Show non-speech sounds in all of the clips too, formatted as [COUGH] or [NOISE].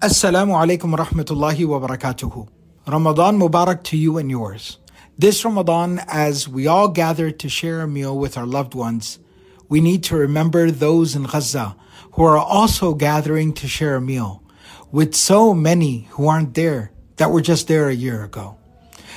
Assalamu alaikum wa rahmatullahi wa barakatuhu. Ramadan Mubarak to you and yours. This Ramadan, as we all gather to share a meal with our loved ones, we need to remember those in Gaza who are also gathering to share a meal with so many who aren't there that were just there a year ago.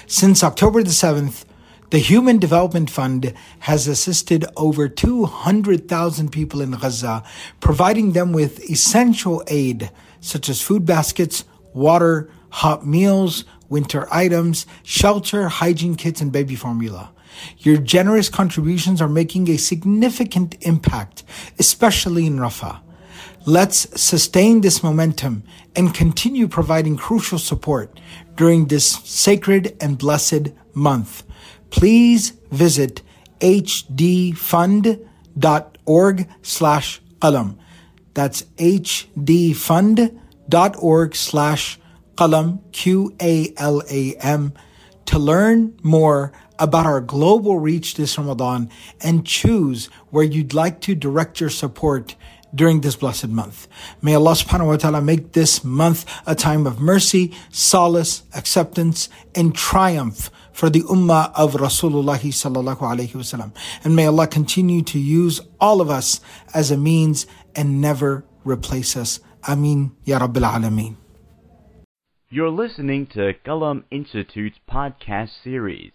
Since October the 7th, the Human Development Fund has assisted over 200,000 people in Gaza, providing them with essential aid such as food baskets, water, hot meals, winter items, shelter, hygiene kits, and baby formula. Your generous contributions are making a significant impact, especially in Rafah. Let's sustain this momentum and continue providing crucial support during this sacred and blessed month. Please visit hdfund.org slash qalam. That's hdfund.org slash qalam, Q-A-L-A-M, to learn more about our global reach this Ramadan and choose where you'd like to direct your support during this blessed month. May Allah subhanahu wa ta'ala make this month a time of mercy, solace, acceptance, and triumph for the ummah of Rasulullah sallallahu alayhi wasallam. And may Allah continue to use all of us as a means and never replace us. Ameen Ya Rabbil Alameen. You're listening to Qalam Institute's podcast series,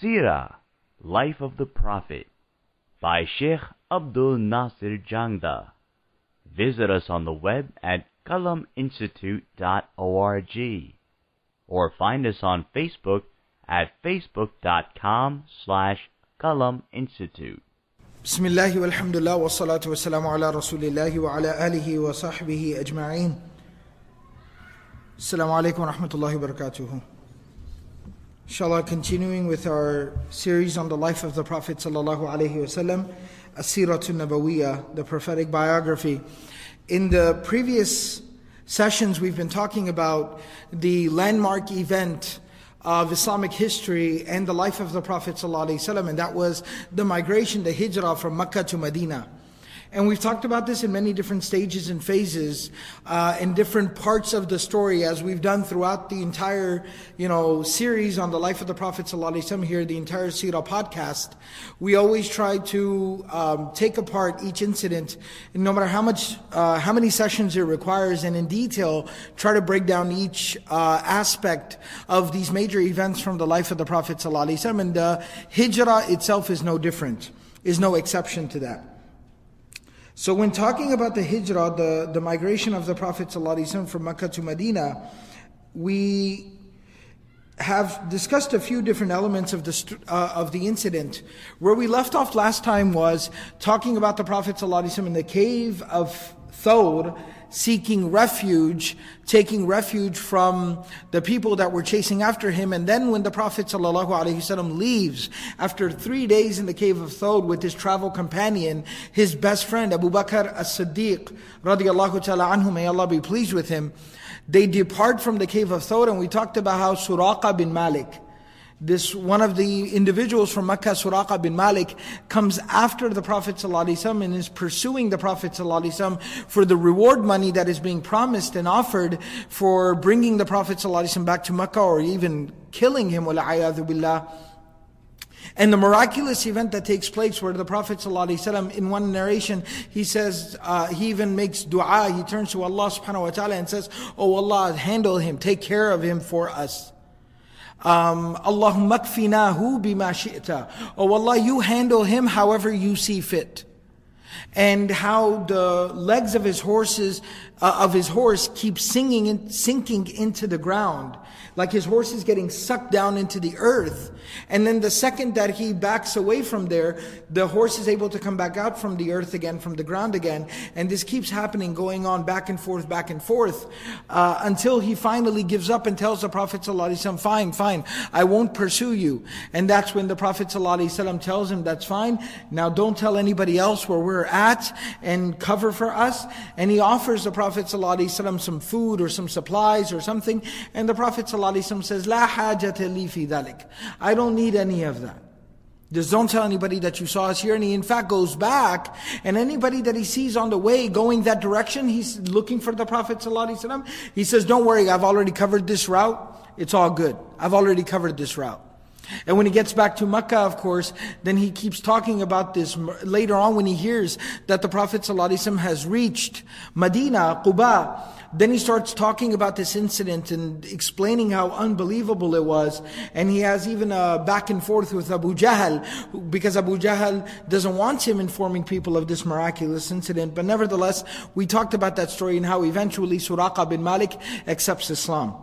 Sirah, Life of the Prophet, by Sheikh Abdul Nasir Jangda. Visit us on the web at qalaminstitute.org or find us on Facebook at facebook.com slash Qalam Institute. بسم الله والحمد لله والصلاة والسلام على رسول الله وعلى آله وصحبه أجمعين السلام عليكم ورحمة الله وبركاته Inshallah, continuing with our series on the life of the Prophet sallallahu alaihi wasallam, Asiratun Nabawiyah, the prophetic biography. In the previous sessions, we've been talking about the landmark event of Islamic history and the life of the Prophet ﷺ, and that was the migration, the hijrah from Mecca to Medina. And we've talked about this in many different stages and phases, uh, in different parts of the story, as we've done throughout the entire, you know, series on the life of the Prophet ﷺ here, the entire Sirah podcast. We always try to um, take apart each incident, no matter how much, uh, how many sessions it requires, and in detail, try to break down each uh, aspect of these major events from the life of the Prophet ﷺ. And the hijrah itself is no different, is no exception to that. So when talking about the hijrah, the, the migration of the Prophet ﷺ from Mecca to Medina, we have discussed a few different elements of the uh, of the incident. Where we left off last time was talking about the Prophet ﷺ in the cave of Thawr, seeking refuge, taking refuge from the people that were chasing after him. And then when the Prophet ﷺ leaves, after three days in the cave of Thawr with his travel companion, his best friend Abu Bakr as-Siddiq, radiallahu ta'ala anhu, may Allah be pleased with him, they depart from the cave of Thawr and we talked about how Suraqa bin Malik, this one of the individuals from Mecca, Suraqa bin Malik, comes after the Prophet ﷺ and is pursuing the Prophet ﷺ for the reward money that is being promised and offered for bringing the Prophet ﷺ back to Mecca or even killing him, billah. And the miraculous event that takes place where the Prophet ﷺ, in one narration, he says, uh, he even makes dua, he turns to Allah subhanahu wa ta'ala and says, Oh Allah, handle him, take care of him for us. Um, Allahumma kfinahu bima shi'ta. Oh Allah, you handle him however you see fit. And how the legs of his horses, uh, of his horse keeps singing in, sinking into the ground. Like his horse is getting sucked down into the earth. And then the second that he backs away from there, the horse is able to come back out from the earth again, from the ground again. And this keeps happening, going on back and forth, back and forth, uh, until he finally gives up and tells the Prophet ﷺ, "I'm fine, fine, I won't pursue you. And that's when the Prophet ﷺ tells him, that's fine. Now don't tell anybody else where we're at and cover for us. And he offers the Prophet ﷺ some food or some supplies or something. And the Prophet ﷺ says, La hajata li fi dhalik. I don't need any of that. Just don't tell anybody that you saw us here. And he in fact goes back and anybody that he sees on the way going that direction, he's looking for the Prophet ﷺ. He says, don't worry, I've already covered this route. It's all good. I've already covered this route. And when he gets back to Mecca, of course, then he keeps talking about this later on when he hears that the Prophet ﷺ has reached Medina, Quba. Then he starts talking about this incident and explaining how unbelievable it was. And he has even a back and forth with Abu Jahl, because Abu Jahl doesn't want him informing people of this miraculous incident. But nevertheless, we talked about that story and how eventually Suraqa bin Malik accepts Islam.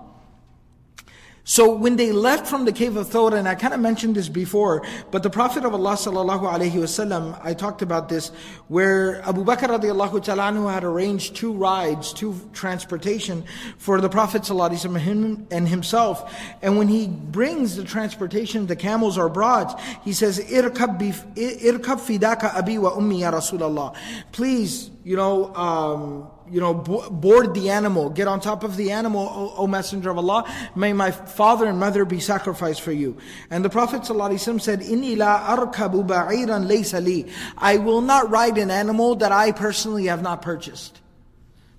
So when they left from the cave of Thawr, and I kind of mentioned this before, but the Prophet of Allah sallallahu alaihi wasallam, I talked about this, where Abu Bakr radiallahu ta'ala had arranged two rides, two transportation for the Prophet sallallahu alaihi wasallam and himself. And when he brings the transportation, the camels are brought, he says, "Irkab fidaka abi wa ummi ya Rasulallah." Please, you know, um, you know, board the animal, get on top of the animal, o, o, Messenger of Allah. May my father and mother be sacrificed for you. And the Prophet ﷺ said, Inni la arkabu ba'iran li. I will not ride an animal that I personally have not purchased.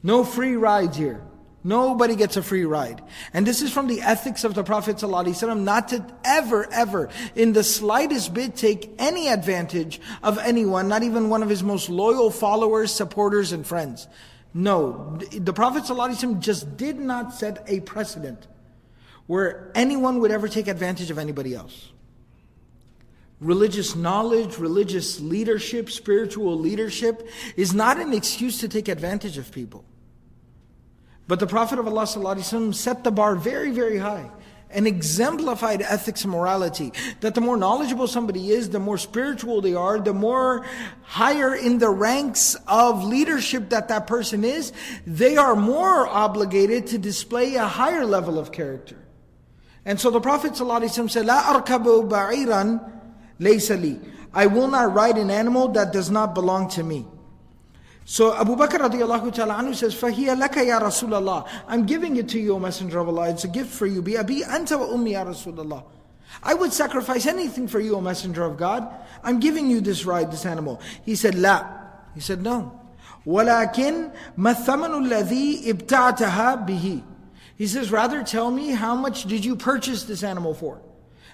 No free rides here. Nobody gets a free ride. And this is from the ethics of the Prophet ﷺ, not to ever, ever, in the slightest bit, take any advantage of anyone, not even one of his most loyal followers, supporters, and friends. No, the Prophet ﷺ just did not set a precedent where anyone would ever take advantage of anybody else. Religious knowledge, religious leadership, spiritual leadership is not an excuse to take advantage of people. But the Prophet of Allah ﷺ set the bar very, very high and exemplified ethics and morality. That the more knowledgeable somebody is, the more spiritual they are, the more higher in the ranks of leadership that that person is, they are more obligated to display a higher level of character. And so the Prophet ﷺ said, La arkabu ba'iran laysali. I will not ride an animal that does not belong to me. So Abu Bakr radiallahu ta'ala anhu says, فَهِيَ لَكَ يَا رَسُولَ اللَّهِ I'm giving it to you, O Messenger of Allah. It's a gift for you. بِأَبِي أَنْتَ وَأُمِّي يَا رَسُولَ اللَّهِ I would sacrifice anything for you, O Messenger of God. I'm giving you this ride, this animal. He said, لا. He said, no. وَلَكِنْ مَثَّمَنُ الَّذِي ابْتَعْتَهَا بِهِ He says, rather tell me, how much did you purchase this animal for?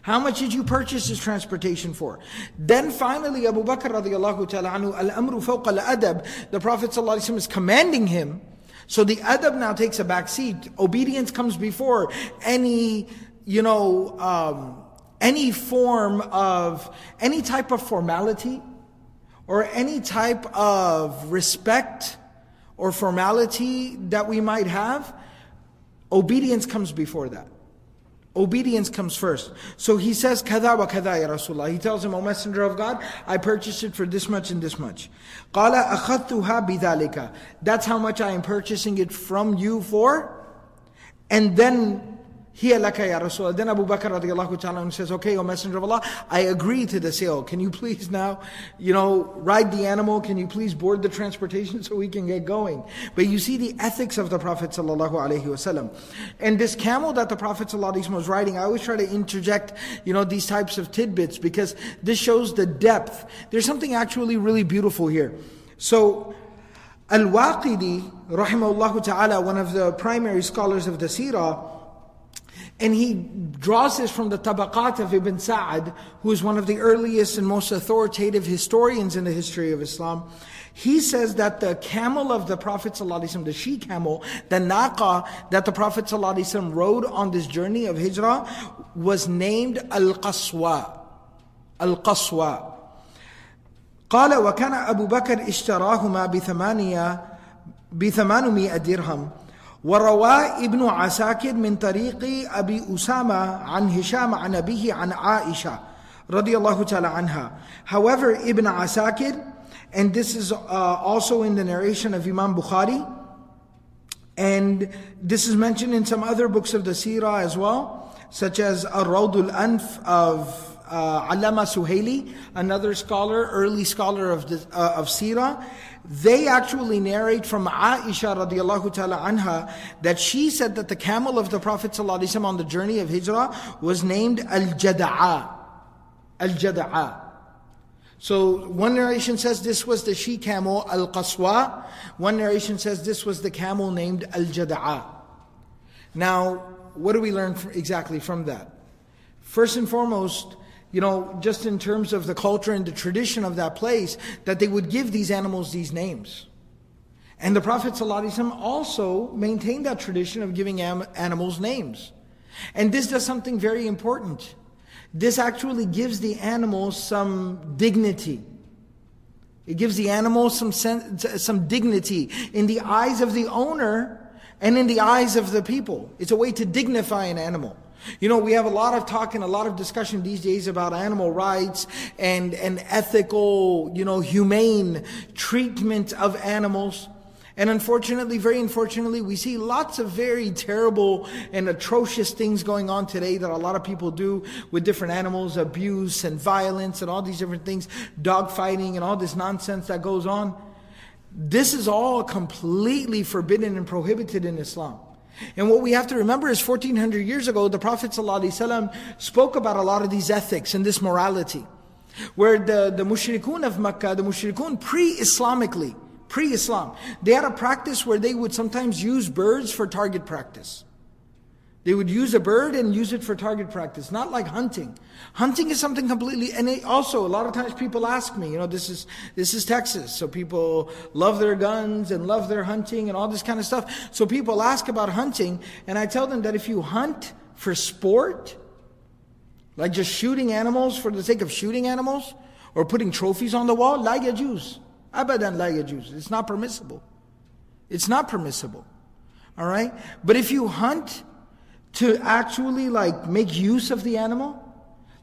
How much did you purchase this transportation for? Then finally, Abu Bakr radiallahu ta'ala anhu, al-amru fawqa al-adab, the Prophet ﷺ is commanding him. So the adab now takes a back seat. Obedience comes before any, you know, um, any form of, any type of formality, or any type of respect or formality that we might have. Obedience comes before that. Obedience comes first. So he says, Kada wa kada ya Rasulullah. He tells him, O Messenger of God, I purchased it for this much and this much. Qala akhadtuha bidhalika. That's how much I am purchasing it from you for. And then Hiya laka. Then Abu Bakr radiallahu ta'ala says, okay, O Messenger of Allah, I agree to the sale. Can you please now, you know, ride the animal? Can you please board the transportation so we can get going? But you see the ethics of the Prophet sallallahu alaihi wasallam. And this camel that the Prophet sallallahu alaihi wasallam was riding, I always try to interject, you know, these types of tidbits because this shows the depth. There's something actually really beautiful here. So, Al-Waqidi, rahimahullah ta'ala, one of the primary scholars of the seerah, and he draws this from the Tabaqat of Ibn Sa'ad, who is one of the earliest and most authoritative historians in the history of Islam. He says that the camel of the Prophet ﷺ, the she camel, the naqa that the Prophet ﷺ rode on this journey of hijrah was named Al-Qaswa. Al-Qaswa. قال وكان أبو بكر اشتراهما بثمانية بثمانمائة درهم وروى ابن عساكر من طريق أبي أسامة عن هشام عن أبيه عن عائشة رضي الله تعالى عنها. However, Ibn Asakir, and this is uh, also in the narration of Imam Bukhari, and this is mentioned in some other books of the Sirah as well, such as Ar-Rawdul Anf of uh, Allama Suhaili, another scholar, early scholar of, the, uh, of Sirah, they actually narrate from Aisha radiallahu ta'ala anha that she said that the camel of the Prophet on the journey of Hijrah was named Al-Jada'a. Al-Jada'a. So one narration says this was the she camel Al-Qaswa. One narration says this was the camel named Al-Jada'a. Now, what do we learn exactly from that? First and foremost, you know, just in terms of the culture and the tradition of that place, that they would give these animals these names. And the Prophet ﷺ also maintained that tradition of giving animals names. And this does something very important. This actually gives the animal some dignity. It gives the animal some sense, some dignity in the eyes of the owner and in the eyes of the people. It's a way to dignify an animal. You know, we have a lot of talk and a lot of discussion these days about animal rights and, and ethical, you know, humane treatment of animals. And unfortunately, very unfortunately, we see lots of very terrible and atrocious things going on today that a lot of people do with different animals, abuse and violence and all these different things, dog fighting and all this nonsense that goes on. This is all completely forbidden and prohibited in Islam. And what we have to remember is 1400 years ago, the Prophet ﷺ spoke about a lot of these ethics and this morality. Where the, the mushrikun of Makkah, the mushrikun pre-Islamically, pre-Islam, they had a practice where they would sometimes use birds for target practice. They would use a bird and use it for target practice, not like hunting. Hunting is something completely, and also a lot of times people ask me, you know, this is, this is Texas, so people love their guns and love their hunting and all this kind of stuff. So people ask about hunting, and I tell them that if you hunt for sport, like just shooting animals for the sake of shooting animals, or putting trophies on the wall, like la yajuz. Abadan la yajuz. It's not permissible. It's not permissible. Alright? But if you hunt to actually like make use of the animal.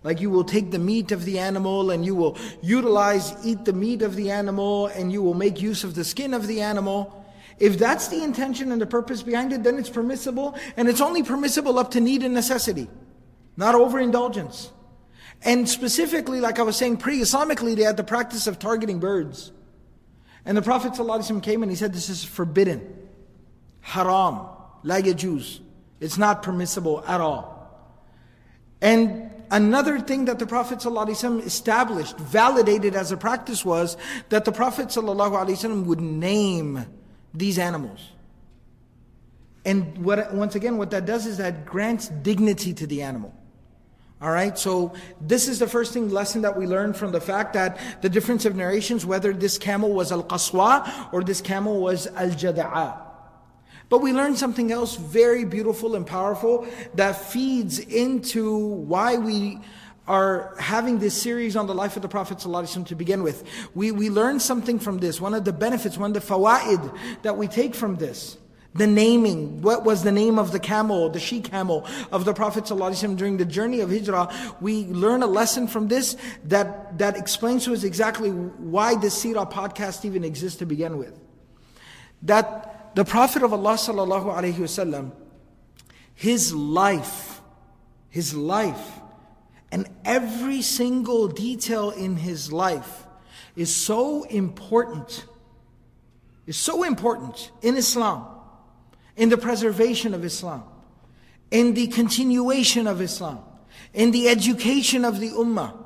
Like you will take the meat of the animal and you will utilize, eat the meat of the animal and you will make use of the skin of the animal. If that's the intention and the purpose behind it, then it's permissible and it's only permissible up to need and necessity, not overindulgence. And specifically, like I was saying, pre-Islamically, they had the practice of targeting birds. And the Prophet ﷺ came and he said, this is forbidden. Haram. La yajuz. It's not permissible at all. And another thing that the Prophet ﷺ established, validated as a practice was that the Prophet ﷺ would name these animals. And what, once again, what that does is that grants dignity to the animal. All right, so this is the first thing lesson that we learned from the fact that the difference of narrations, whether this camel was al qaswa or this camel was al jada'a. But we learn something else very beautiful and powerful that feeds into why we are having this series on the life of the Prophet ﷺ to begin with. We, we learn something from this. One of the benefits, one of the fawaid that we take from this. The naming, what was the name of the camel, the she camel of the Prophet ﷺ during the journey of Hijrah. We learn a lesson from this that, that explains to us exactly why this Sirah podcast even exists to begin with. That the Prophet of Allah sallallahu alaihi wasallam, his life, his life, and every single detail in his life is so important, is so important in Islam, in the preservation of Islam, in the continuation of Islam, in the education of the Ummah,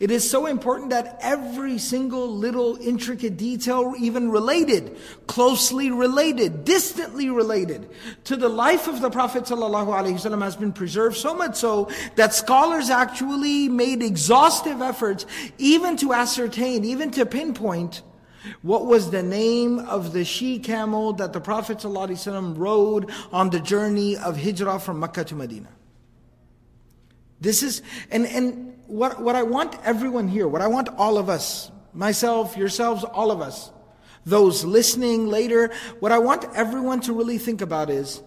it is so important that every single little intricate detail, even related, closely related, distantly related to the life of the Prophet ﷺ has been preserved so much so that scholars actually made exhaustive efforts even to ascertain, even to pinpoint what was the name of the she camel that the Prophet ﷺ rode on the journey of hijrah from Mecca to Medina. This is, and, and what, what I want everyone here, what I want all of us, myself, yourselves, all of us, those listening later, what I want everyone to really think about is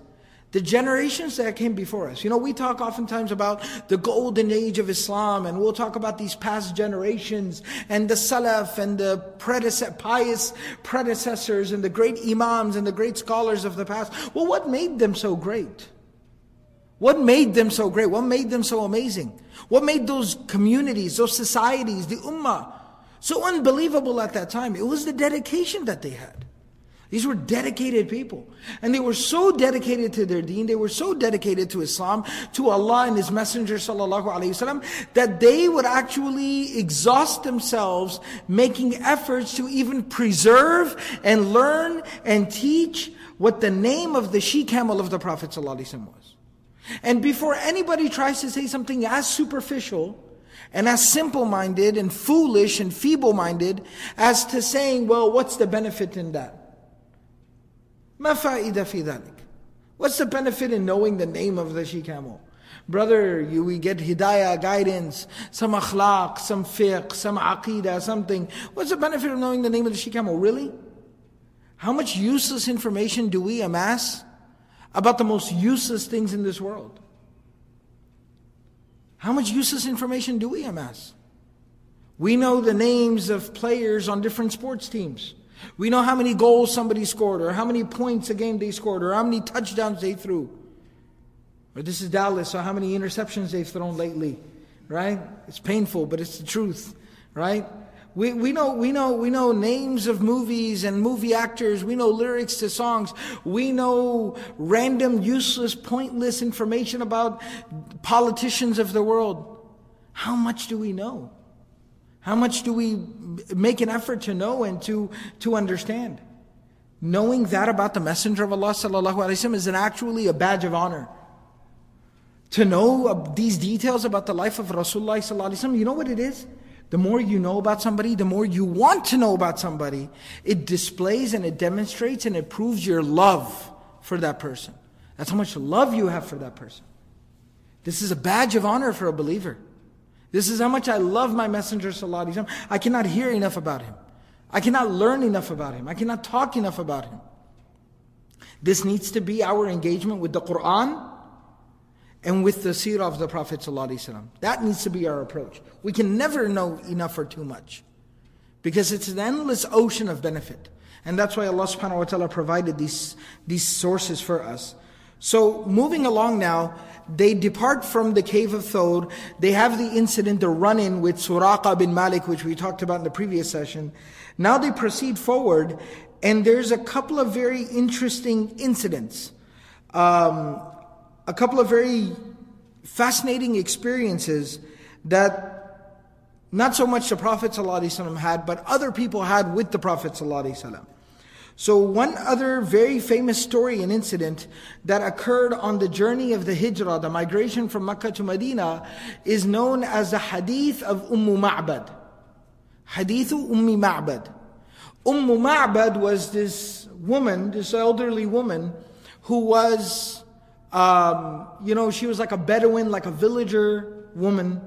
the generations that came before us. You know, we talk oftentimes about the golden age of Islam, and we'll talk about these past generations, and the Salaf, and the predecessor, pious predecessors, and the great Imams, and the great scholars of the past. Well, what made them so great? What made them so great? What made them so amazing? What made those communities, those societies, the ummah, so unbelievable at that time? It was the dedication that they had. These were dedicated people. And they were so dedicated to their deen, they were so dedicated to Islam, to Allah and His Messenger sallallahu alaihi wasallam, that they would actually exhaust themselves making efforts to even preserve and learn and teach what the name of the she camel of the Prophet sallallahu alaihi wasallam was. And before anybody tries to say something as superficial, and as simple minded and foolish and feeble minded as to saying, well, what's the benefit in that? ما فائدة في ذلك? What's the benefit in knowing the name of the she camel? Brother, you, we get hidayah, guidance, some akhlaq, some fiqh, some aqidah, something. What's the benefit of knowing the name of the she camel? Really? How much useless information do we amass About the most useless things in this world? How much useless information do we amass? We know the names of players on different sports teams. We know how many goals somebody scored, or how many points a game they scored, or how many touchdowns they threw. Or this is Dallas, so how many interceptions they've thrown lately, right? It's painful, but it's the truth, right? We, we, know, we, know, we know names of movies and movie actors. We know lyrics to songs. We know random, useless, pointless information about politicians of the world. How much do we know? How much do we make an effort to know and to, to understand? Knowing that about the Messenger of Allah sallallahu alaihi wasallam is an actually a badge of honor. To know uh, these details about the life of Rasulullah sallallahu alaihi wasallam, you know what it is? The more you know about somebody, the more you want to know about somebody. It displays and it demonstrates and it proves your love for that person. That's how much love you have for that person. This is a badge of honor for a believer. This is how much I love my Messenger Sallallahu I cannot hear enough about him. I cannot learn enough about him. I cannot talk enough about him. This needs to be our engagement with the Quran and with the seerah of the Prophet ﷺ. That needs to be our approach. We can never know enough or too much. Because it's an endless ocean of benefit. And that's why Allah subhanahu wa ta'ala provided these, these sources for us. So moving along now, they depart from the cave of Thawr. They have the incident, the run-in with Suraqa bin Malik, which we talked about in the previous session. Now they proceed forward, and there's a couple of very interesting incidents. Um, a couple of very fascinating experiences that not so much the Prophet ﷺ had, but other people had with the Prophet ﷺ. So, one other very famous story and incident that occurred on the journey of the hijrah, the migration from Mecca to Medina, is known as the hadith of Umm Ma'bad. Hadith Umm Ma'bad. Umm Ma'bad was this woman, this elderly woman, who was, um, you know, she was like a Bedouin, like a villager woman,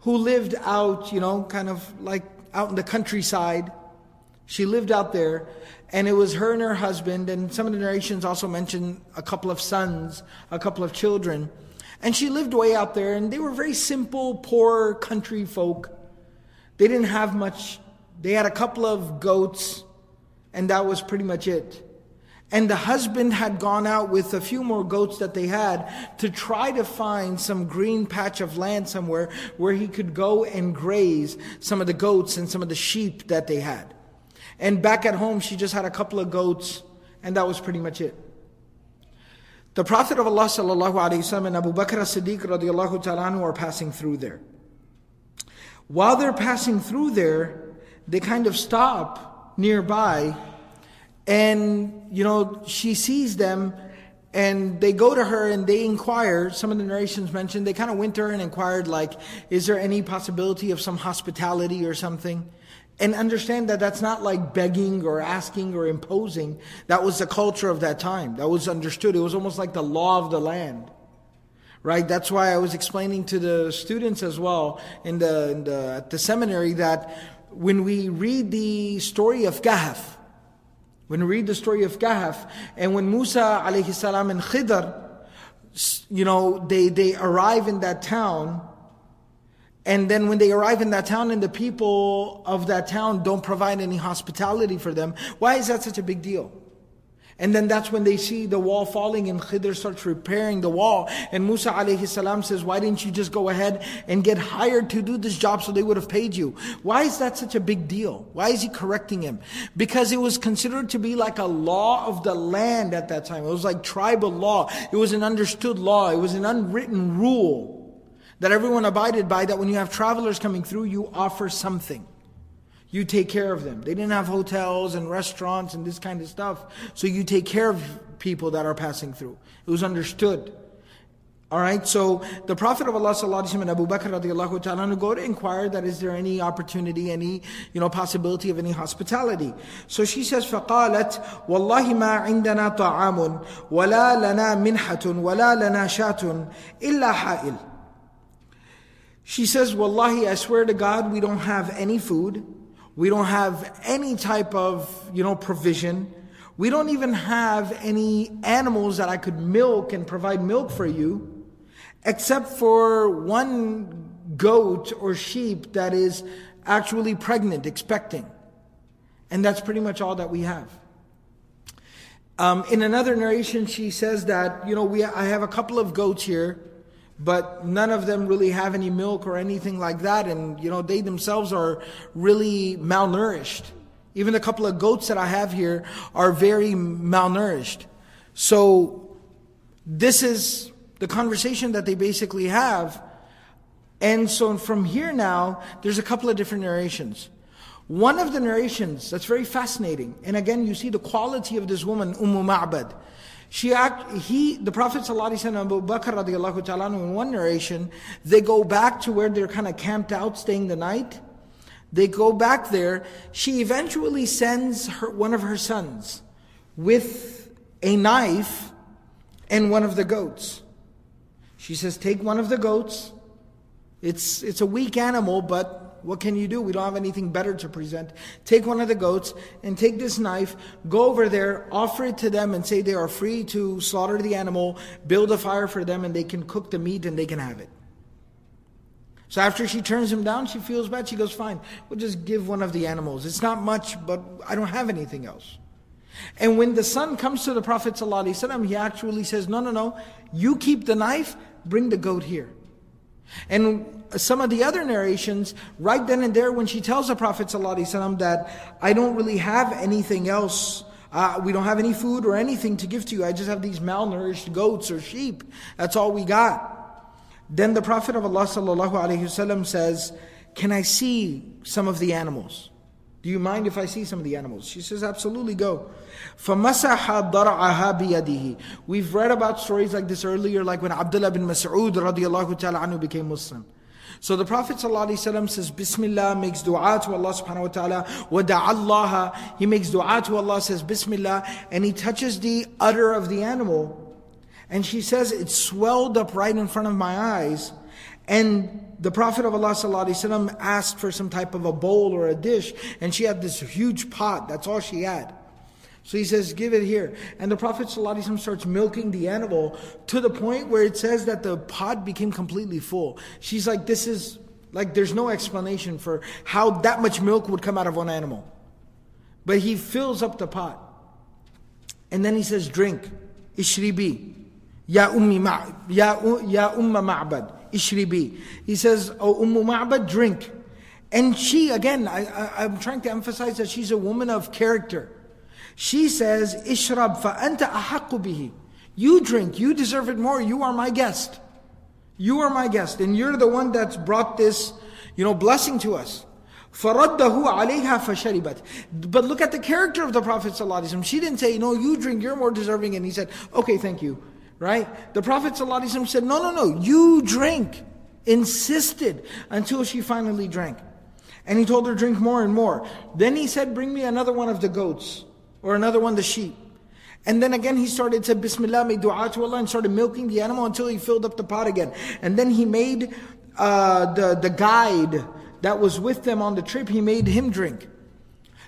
who lived out, you know, kind of like out in the countryside. She lived out there and it was her and her husband, and some of the narrations also mention a couple of sons, a couple of children. And she lived way out there, and they were very simple, poor country folk. They didn't have much. They had a couple of goats, and that was pretty much it. And the husband had gone out with a few more goats that they had to try to find some green patch of land somewhere where he could go and graze some of the goats and some of the sheep that they had. And back at home, she just had a couple of goats, and that was pretty much it. The Prophet of Allah sallallahu alaihi wasallam and Abu Bakr as-Siddiq radiallahu are passing through there. While they're passing through there, they kind of stop nearby, and you know she sees them, and they go to her and they inquire. Some of the narrations mentioned they kind of went to her and inquired, like, "Is there any possibility of some hospitality or something?" And understand that that's not like begging or asking or imposing. That was the culture of that time. That was understood. It was almost like the law of the land. Right? That's why I was explaining to the students as well in the, in the, at the seminary that when we read the story of Kahf, when we read the story of Kahf, and when Musa alayhi salam and Khidr, you know, they, they arrive in that town, and then when they arrive in that town and the people of that town don't provide any hospitality for them, why is that such a big deal? And then that's when they see the wall falling and Khidr starts repairing the wall. And Musa alayhi salam says, why didn't you just go ahead and get hired to do this job so they would have paid you? Why is that such a big deal? Why is he correcting him? Because it was considered to be like a law of the land at that time. It was like tribal law. It was an understood law. It was an unwritten rule that everyone abided by that when you have travelers coming through, you offer something. You take care of them. They didn't have hotels and restaurants and this kind of stuff. So you take care of people that are passing through. It was understood. Alright, so the Prophet of Allah sallallahu and Abu Bakr radiallahu ta'ala go to inquire that is there any opportunity, any, you know, possibility of any hospitality. So she says, فَقَالَتْ وَاللَّهِ مَا عِندَنَا طَعَامٌ وَلَا لَنَا مِنْحَةٌ وَلَا لَنَا شَاتٌ إِلَّا حَائِلٌ She says, Wallahi, I swear to God, we don't have any food. we don't have any type of, you know, provision. We don't even have any animals that I could milk and provide milk for you, except for one goat or sheep that is actually pregnant, expecting. And that's pretty much all that we have. Um, in another narration, she says that, you know, we, I have a couple of goats here but none of them really have any milk or anything like that and you know they themselves are really malnourished. Even a couple of goats that i have here are very malnourished. So this is the conversation that they basically have and so from here now there's a couple of different narrations. One of the narrations that's very fascinating and again you see the quality of this woman umm ma'bad she act, he, the Prophet ﷺ Abu Bakr in one narration, they go back to where they're kind of camped out, staying the night. They go back there. She eventually sends her, one of her sons with a knife and one of the goats. She says, take one of the goats. It's, it's a weak animal, but what can you do? We don't have anything better to present. Take one of the goats and take this knife, go over there, offer it to them, and say they are free to slaughter the animal, build a fire for them, and they can cook the meat and they can have it. So after she turns him down, she feels bad. She goes, Fine, we'll just give one of the animals. It's not much, but I don't have anything else. And when the son comes to the Prophet, he actually says, No, no, no, you keep the knife, bring the goat here. And some of the other narrations, right then and there, when she tells the Prophet ﷺ that I don't really have anything else, uh, we don't have any food or anything to give to you, I just have these malnourished goats or sheep, that's all we got. Then the Prophet of Allah ﷺ says, Can I see some of the animals? Do you mind if I see some of the animals? She says, Absolutely, go. فَمَسَحَ ضَرْعَهَا بِيَدِهِ We've read about stories like this earlier, like when Abdullah bin Mas'ud radiallahu ta'ala anhu became Muslim. So the Prophet ﷺ says, Bismillah, makes dua to Allah subhanahu wa ta'ala, wada'allaha, he makes dua to Allah, says Bismillah, and he touches the udder of the animal. And she says, it swelled up right in front of my eyes. And the Prophet of Allah ﷺ asked for some type of a bowl or a dish, and she had this huge pot, that's all she had. So he says, Give it here. And the Prophet ﷺ starts milking the animal to the point where it says that the pot became completely full. She's like, This is like, there's no explanation for how that much milk would come out of one animal. But he fills up the pot. And then he says, Drink. Ishribi. Ya ummi ma, ya, ya umma ma'bad ishribi. He says, Oh Ummu Ma'bad, drink. And she, again, I, I, I'm trying to emphasize that she's a woman of character. She says, Ishrab fa'anta ahaqqu bihi. You drink, you deserve it more, you are my guest. You are my guest, and you're the one that's brought this, you know, blessing to us. فَرَدَّهُ عَلَيْهَا فَشَرِبَتْ But look at the character of the Prophet ﷺ. She didn't say, no, you drink, you're more deserving. And he said, okay, thank you right? The Prophet ﷺ said, no, no, no, you drink. Insisted until she finally drank. And he told her, drink more and more. Then he said, bring me another one of the goats, or another one the sheep. And then again he started to Bismillah, made dua to Allah and started milking the animal until he filled up the pot again. And then he made uh, the, the guide that was with them on the trip, he made him drink.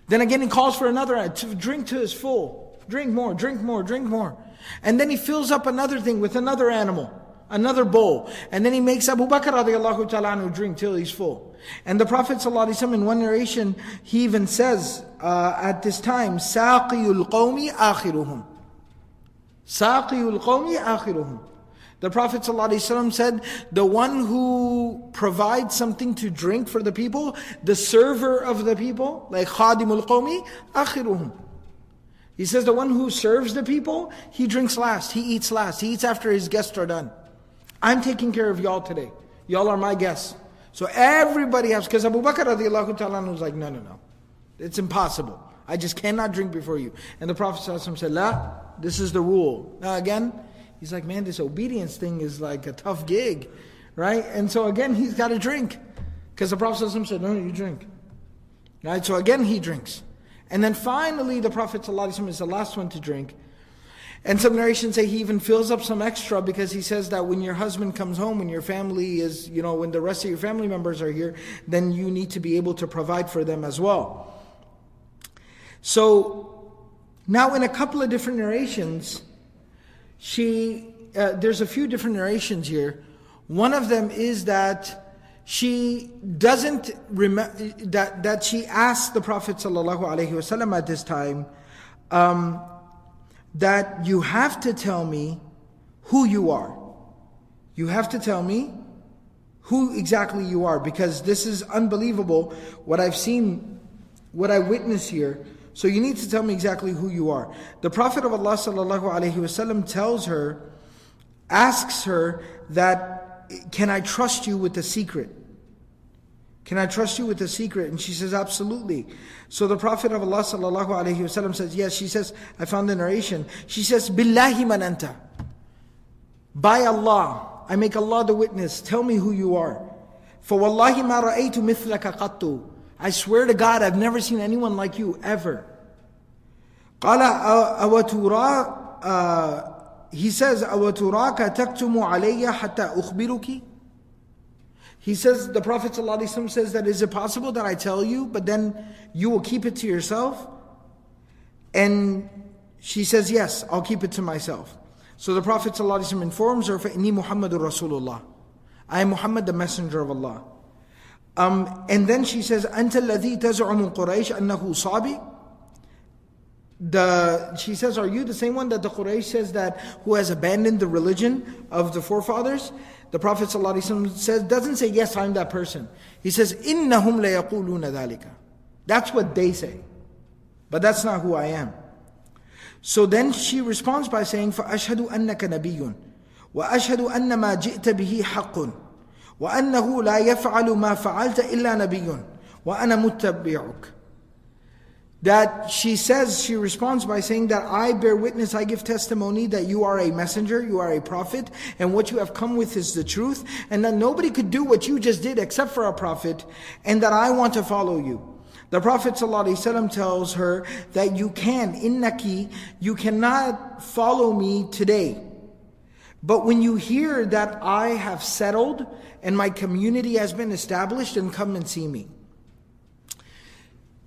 Then again he calls for another, to drink to his full. Drink more, drink more, drink more. And then he fills up another thing with another animal, another bowl. And then he makes Abu Bakr radiallahu ta'ala drink till he's full. And the Prophet ﷺ in one narration, he even says uh, at this time, سَاقِيُ الْقَوْمِ آخِرُهُمْ سَاقِيُ الْقَوْمِ آخِرُهُم The Prophet ﷺ said, the one who provides something to drink for the people, the server of the people, like خَادِمُ الْقَوْمِ آخِرُهُم He says the one who serves the people, he drinks last, he eats last, he eats after his guests are done. I'm taking care of y'all today. Y'all are my guests. So everybody has, because Abu Bakr radiallahu ta'ala was like, no, no, no. It's impossible. I just cannot drink before you. And the Prophet said, La, this is the rule. Now again, he's like, man, this obedience thing is like a tough gig, right? And so again, he's got to drink. Because the Prophet said, no, no, you drink. Right? So again, he drinks. And then finally, the Prophet is the last one to drink. And some narrations say he even fills up some extra because he says that when your husband comes home, when your family is, you know, when the rest of your family members are here, then you need to be able to provide for them as well. So now in a couple of different narrations, she uh, there's a few different narrations here. One of them is that she doesn't remember that that she asked the Prophet sallallahu alaihi wasallam at this time um, that you have to tell me who you are. You have to tell me who exactly you are because this is unbelievable what I've seen, what I witness here. So you need to tell me exactly who you are. The Prophet of Allah sallallahu alaihi wasallam tells her, asks her that, can I trust you with the secret? Can I trust you with the secret? And she says, Absolutely. So the Prophet of Allah sallallahu alayhi wasallam says, Yes, she says, I found the narration. She says, Billahi. By Allah, I make Allah the witness. Tell me who you are. For wallahi ma ra'aytu mithlaka qattu. I swear to God, I've never seen anyone like you ever. Qala awatura, uh, he says, awaturaka taktumu alayya hatta ukhbiruki. He says, the Prophet ﷺ says that is it possible that I tell you, but then you will keep it to yourself? And she says, yes, I'll keep it to myself. So the Prophet ﷺ informs her, فَإِنِّي مُحَمَّدٌ رَسُولُ اللَّهِ I am Muhammad, the messenger of Allah. Um, and then she says, أنت الذي تزعم قريش أنه صابي the she says, Are you the same one that the Quraysh says that who has abandoned the religion of the forefathers? The Prophet ﷺ says, doesn't say, Yes, I'm that person. He says, إِنَّهُمْ لَيَقُولُونَ ذَلِكَ That's what they say. But that's not who I am. So then she responds by saying, فَأَشْهَدُ أَنَّكَ نَبِيٌّ وَأَشْهَدُ أَنَّ مَا جِئْتَ بِهِ حَقٌّ وأنه لا يفعل ما فعلت إلا نبي وأنا متبعك that she says, she responds by saying that I bear witness, I give testimony that you are a messenger, you are a prophet, and what you have come with is the truth, and that nobody could do what you just did except for a prophet, and that I want to follow you. The Prophet ﷺ tells her that you can, innaki, you cannot follow me today. But when you hear that I have settled and my community has been established, then come and see me.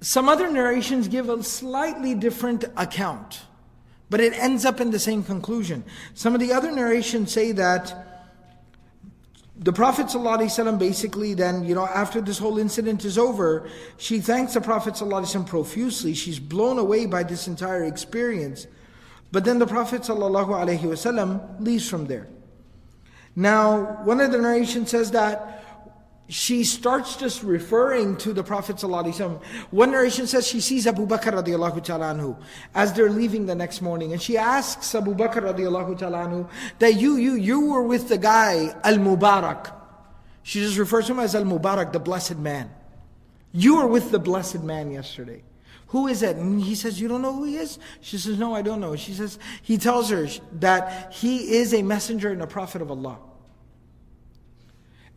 Some other narrations give a slightly different account, but it ends up in the same conclusion. Some of the other narrations say that the Prophet ﷺ basically then, you know, after this whole incident is over, she thanks the Prophet ﷺ profusely. She's blown away by this entire experience. But then the Prophet ﷺ leaves from there. Now, one of the narrations says that she starts just referring to the Prophet. One narration says she sees Abu Bakr radiallahu ta'ala as they're leaving the next morning. And she asks Abu Bakr radiallahu ta'ala that you, you, you were with the guy, Al-Mubarak. She just refers to him as Al-Mubarak, the blessed man. You were with the blessed man yesterday. Who is it? And he says, You don't know who he is? She says, No, I don't know. She says, He tells her that he is a messenger and a prophet of Allah.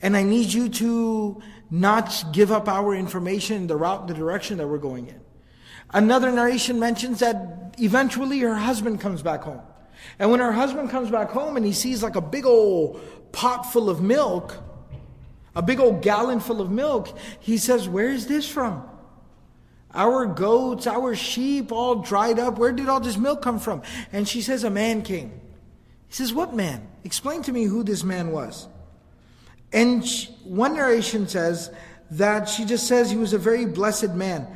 And I need you to not give up our information, the route, the direction that we're going in. Another narration mentions that eventually her husband comes back home. And when her husband comes back home and he sees like a big old pot full of milk, a big old gallon full of milk, he says, Where is this from? Our goats, our sheep, all dried up. Where did all this milk come from? And she says, A man came. He says, What man? Explain to me who this man was. And one narration says that she just says he was a very blessed man.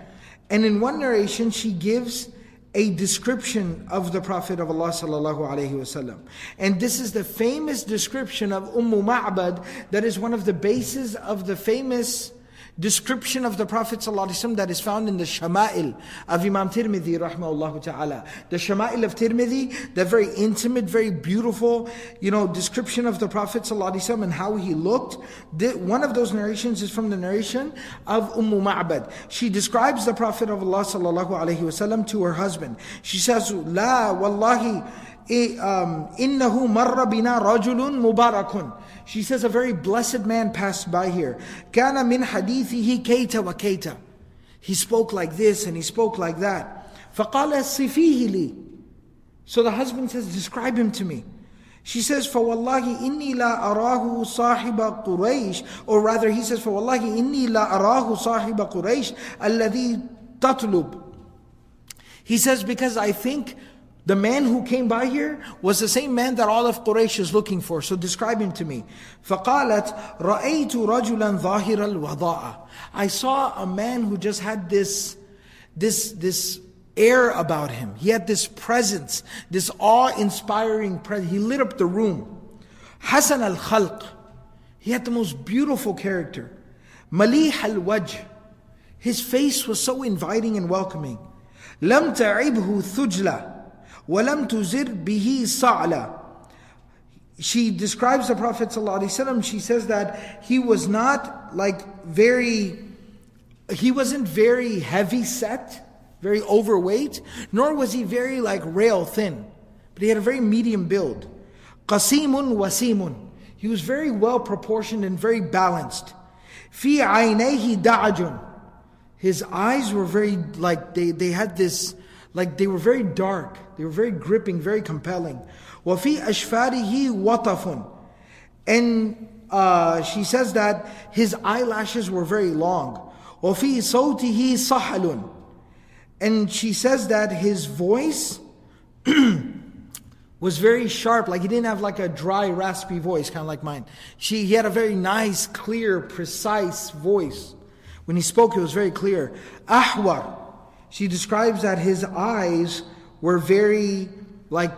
And in one narration, she gives a description of the Prophet of Allah sallallahu alaihi wasallam. And this is the famous description of Umm Ma'bad that is one of the bases of the famous description of the Prophet ﷺ that is found in the Shama'il of Imam Tirmidhi rahmahullah ta'ala. The Shama'il of Tirmidhi, the very intimate, very beautiful, you know, description of the Prophet ﷺ and how he looked. One of those narrations is from the narration of Umm Ma'bad. She describes the Prophet of Allah sallallahu to her husband. She says, La wallahi, innahu marra bina rajulun mubarakun. She says, a very blessed man passed by here. Kana min hadithihi keita wa keita. He spoke like this and he spoke like that. فَقَالَ صِفِيهِ لِي So the husband says, describe him to me. She says, فَوَاللَّهِ إِنِّي لَا أَرَاهُ صَاحِبَ قُرَيْشِ Or rather, he says, فَوَاللَّهِ إِنِّي لَا أَرَاهُ صَاحِبَ قُرَيْشِ الَّذِي تَطْلُبُ He says, because I think the man who came by here was the same man that all of Quraysh is looking for. So describe him to me. فَقَالَتْ رَأَيْتُ رَجُلًا ظَاهِرَ الْوَضَاءَ I saw a man who just had this, this, this air about him. He had this presence, this awe-inspiring presence. He lit up the room. Hasan al-Khalq. He had the most beautiful character. Malih al-Wajh. His face was so inviting and welcoming. لم تعبه ثجلة وَلَمْ تُزِرْ بِهِ صَعْلًا She describes the Prophet ﷺ, she says that he was not like very, he wasn't very heavy set, very overweight, nor was he very like rail thin, but he had a very medium build. قَسِيمٌ وَسِيمٌ He was very well proportioned and very balanced. فِي عَيْنَيْهِ دَعَجٌ His eyes were very like, they, they had this, like they were very dark. They were very gripping, very compelling. وَفِي أَشْفَارِهِ وَطَفٌ And uh, she says that his eyelashes were very long. وَفِي صَوْتِهِ صَحَلٌ And she says that his voice [CLEARS THROAT] was very sharp, like he didn't have like a dry, raspy voice, kind of like mine. She, he had a very nice, clear, precise voice. When he spoke, it was very clear. Ahwar. She describes that his eyes were very like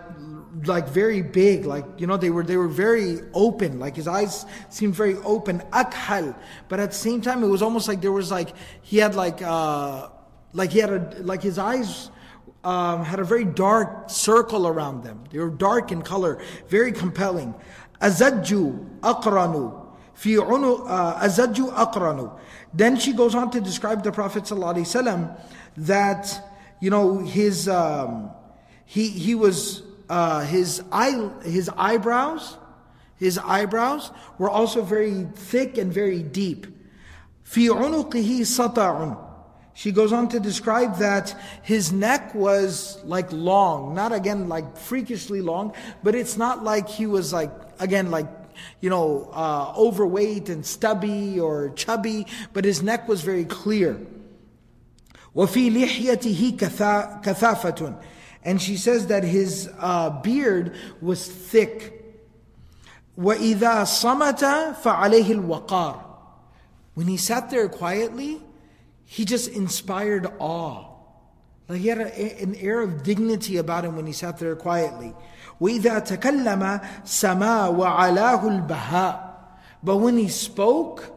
like very big like you know they were they were very open like his eyes seemed very open akhal. But at the same time it was almost like there was like he had like uh like he had a like his eyes um, had a very dark circle around them. They were dark in color very compelling. Fi unu uh, azajju aqranu. Then she goes on to describe the prophet wasallam that you know, his, um, he, he was, uh, his eye, his eyebrows, his eyebrows were also very thick and very deep. في عنقه سطع. She goes on to describe that his neck was like long, not again like freakishly long, but it's not like he was like, again, like, you know, uh, overweight and stubby or chubby, but his neck was very clear. وَفِي لِحْيَتِهِ كَثَافَةٌ And she says that his uh, beard was thick. وَإِذَا صَمَتَ فَعَلَيْهِ الْوَقَارِ When he sat there quietly, he just inspired awe. Like he had a, an air of dignity about him when he sat there quietly. وَإِذَا تَكَلَّمَ سَمَا وَعَلَاهُ الْبَهَاءِ But when he spoke,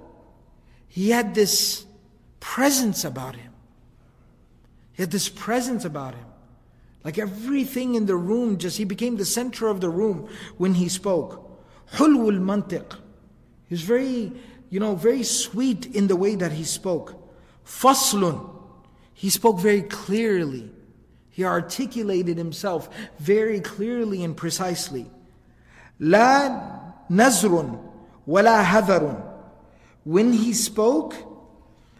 he had this presence about him. He had this presence about him. Like everything in the room, just he became the center of the room when he spoke. Hulwul mantiq. He was very, you know, very sweet in the way that he spoke. Faslun. He spoke very clearly. He articulated himself very clearly and precisely. La nazrun wala hadarun. When he spoke,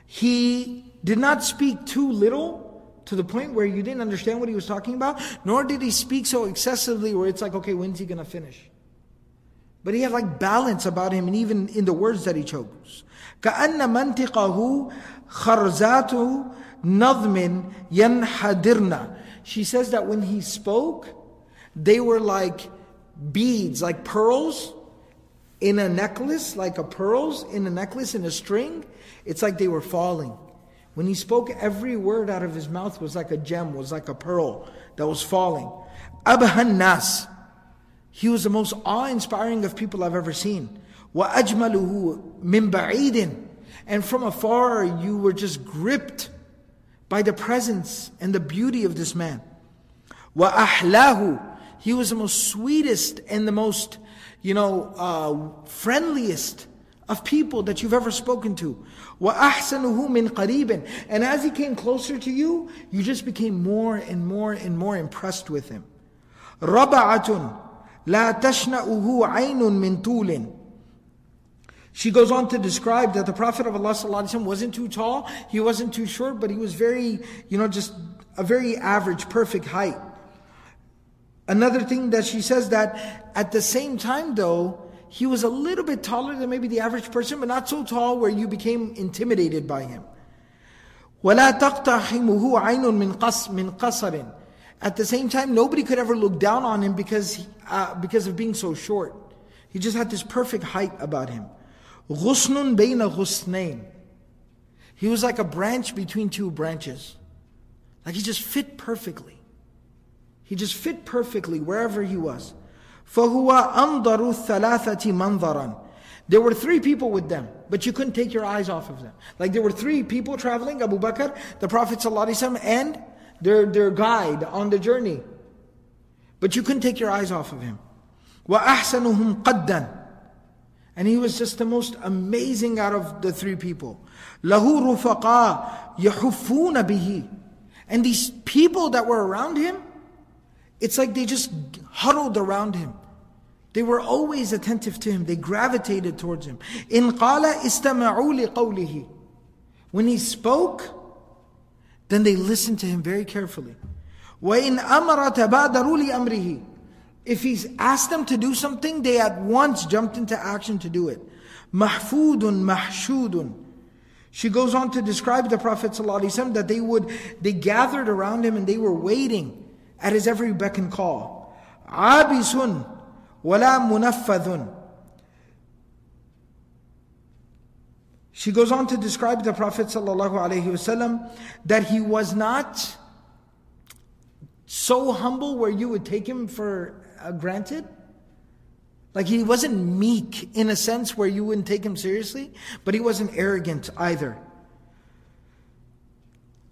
he did not speak too little to the point where you didn't understand what he was talking about, nor did he speak so excessively where it's like, okay, when's he going to finish? But he had like balance about him and even in the words that he chose. كأن منطقه خرزات نظم ينحدرن She says that when he spoke, they were like beads, like pearls in a necklace, like a pearls in a necklace in a string. It's like they were falling. When he spoke, every word out of his mouth was like a gem, was like a pearl that was falling. Abhan Nas. He was the most awe-inspiring of people I've ever seen. وَأَجْمَلُهُ مِنْ بَعِيدٍ And from afar, you were just gripped by the presence and the beauty of this man. وَأَحْلَاهُ He was the most sweetest and the most, you know, uh, friendliest of people that you've ever spoken to. وَأَحْسَنُهُ مِنْ قَرِيبٍ And as he came closer to you, you just became more and more and more impressed with him. رَبَعَةٌ لَا تَشْنَأُهُ عَيْنٌ مِنْ طُولٍ she goes on to describe that the Prophet of Allah wasn't too tall, he wasn't too short, but he was very, you know, just a very average, perfect height. Another thing that she says that at the same time though, he was a little bit taller than maybe the average person, but not so tall where you became intimidated by him. وَلَا تَقْتَحِمُهُ عَيْنٌ مِنْ قَصْ مِنْ قَصَرٍ At the same time, nobody could ever look down on him because, uh, because of being so short. He just had this perfect height about him. غُصْنٌ بَيْنَ غُصْنَيْن He was like a branch between two branches. Like he just fit perfectly. He just fit perfectly wherever he was. فَهُوَ أَنْضَرُ الثَّلَاثَةِ مَنْظَرًا There were three people with them, but you couldn't take your eyes off of them. Like there were three people traveling, Abu Bakr, the Prophet ﷺ, and their, their guide on the journey. But you couldn't take your eyes off of him. وَأَحْسَنُهُمْ قَدًّا And he was just the most amazing out of the three people. لَهُ رُفَقَا يَحُفُّونَ بِهِ And these people that were around him, it's like they just huddled around him. They were always attentive to him. They gravitated towards him. In qala istama'u liqawlihi. When he spoke, then they listened to him very carefully. وَإِنْ أَمَرَ تَبَادَرُوا لِأَمْرِهِ If he's asked them to do something, they at once jumped into action to do it. مَحْفُودٌ مَحْشُودٌ She goes on to describe the Prophet ﷺ that they would, they gathered around him and they were waiting at his every beck and call. Abisun wala munaffadun. She goes on to describe the Prophet ﷺ that he was not so humble where you would take him for uh, granted. Like he wasn't meek in a sense where you wouldn't take him seriously, but he wasn't arrogant either.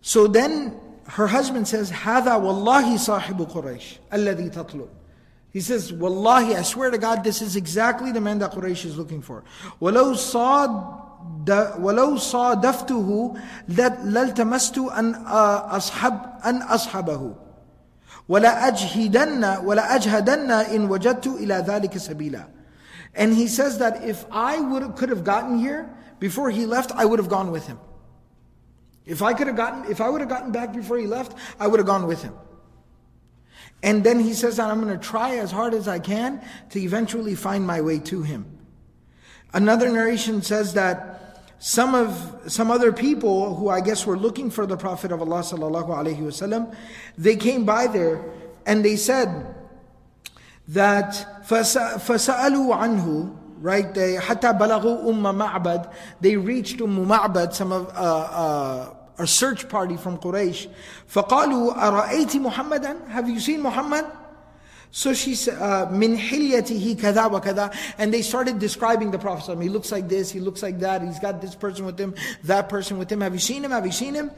So then her husband says, هذا والله صاحب قريش الذي تطلب. He says, Wallahi, I swear to God, this is exactly the man that Quraysh is looking for. ولو صاد ولو صادفته لالتمست أن أصحب أن أصحبه ولا أجهدن ولا أجهدن إن وجدت إلى ذلك سبيلا. And he says that if I would could have gotten here before he left, I would have gone with him. If I could have gotten, if I would have gotten back before he left, I would have gone with him. And then he says that I'm going to try as hard as I can to eventually find my way to him. Another narration says that some of some other people who I guess were looking for the Prophet of Allah sallallahu alaihi wasallam, they came by there and they said that فَسَأَلُوا عَنْهُ right? They hatta balagu umma ma'bad. They reached Umm Ma'bad, some of uh, uh, a search party from Quraysh. فَقَالُوا أَرَأَيْتِ مُحَمَّدًا Have you seen Muhammad? So she said, uh, مِنْ حِلْيَتِهِ كَذَا وَكَذَا And they started describing the Prophet. He looks like this, he looks like that, he's got this person with him, that person with him. Have you seen him? Have you seen him?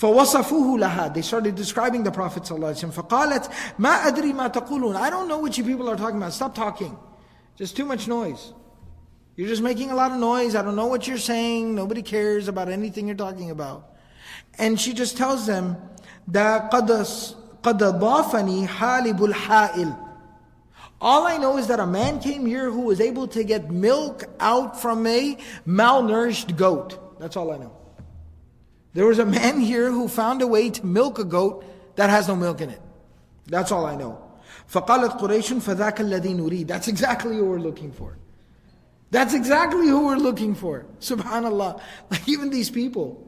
فوصفوه لها They started describing the Prophet ﷺ. فقالت ما أدري ما تقولون I don't know what you people are talking about. Stop talking. Just too much noise. You're just making a lot of noise. I don't know what you're saying. Nobody cares about anything you're talking about. And she just tells them that قد قد ضافني حالب الحائل. All I know is that a man came here who was able to get milk out from a malnourished goat. That's all I know. There was a man here who found a way to milk a goat that has no milk in it. That's all I know. فقالت قريش فذاك الذي نريد. That's exactly who we're looking for. That's exactly who we're looking for. Subhanallah. [LAUGHS] Like even these people.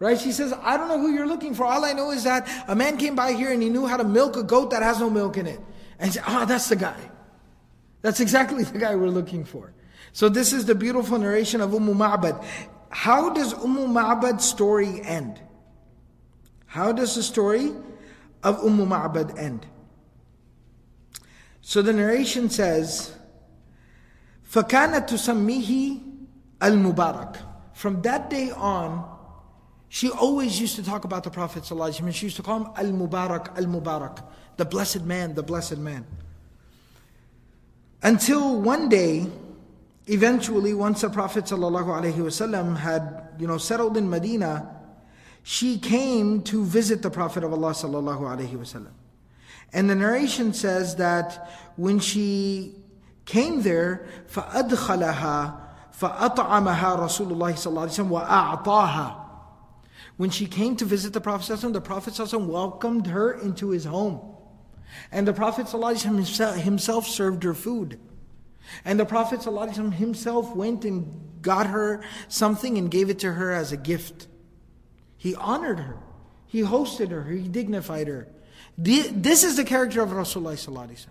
Right? She says, I don't know who you're looking for. All I know is that a man came by here and he knew how to milk a goat that has no milk in it. And he said, ah, oh, that's the guy. That's exactly [LAUGHS] the guy we're looking for. So this is the beautiful narration of Umm Ma'bad. how does Umm Ma'bad's story end? How does the story of Umm Ma'bad end? So the narration says, فَكَانَتْ تُسَمِّيهِ al-Mubarak. From that day on, she always used to talk about the Prophet ﷺ. She used to call him Al-Mubarak, Al-Mubarak, the blessed man, the blessed man. Until one day, eventually, once the Prophet ﷺ had you know, settled in Medina, she came to visit the Prophet of Allah ﷺ. And the narration says that when she came there, فَأَدْخَلَهَا فَأَطْعَمَهَا رَسُولُ اللَّهِ صلى الله عليه وسلم وَأَعْطَاهَا when she came to visit the Prophet the Prophet welcomed her into his home. And the Prophet himself served her food. And the Prophet himself went and got her something and gave it to her as a gift. He honored her. He hosted her. He dignified her. This is the character of Rasulullah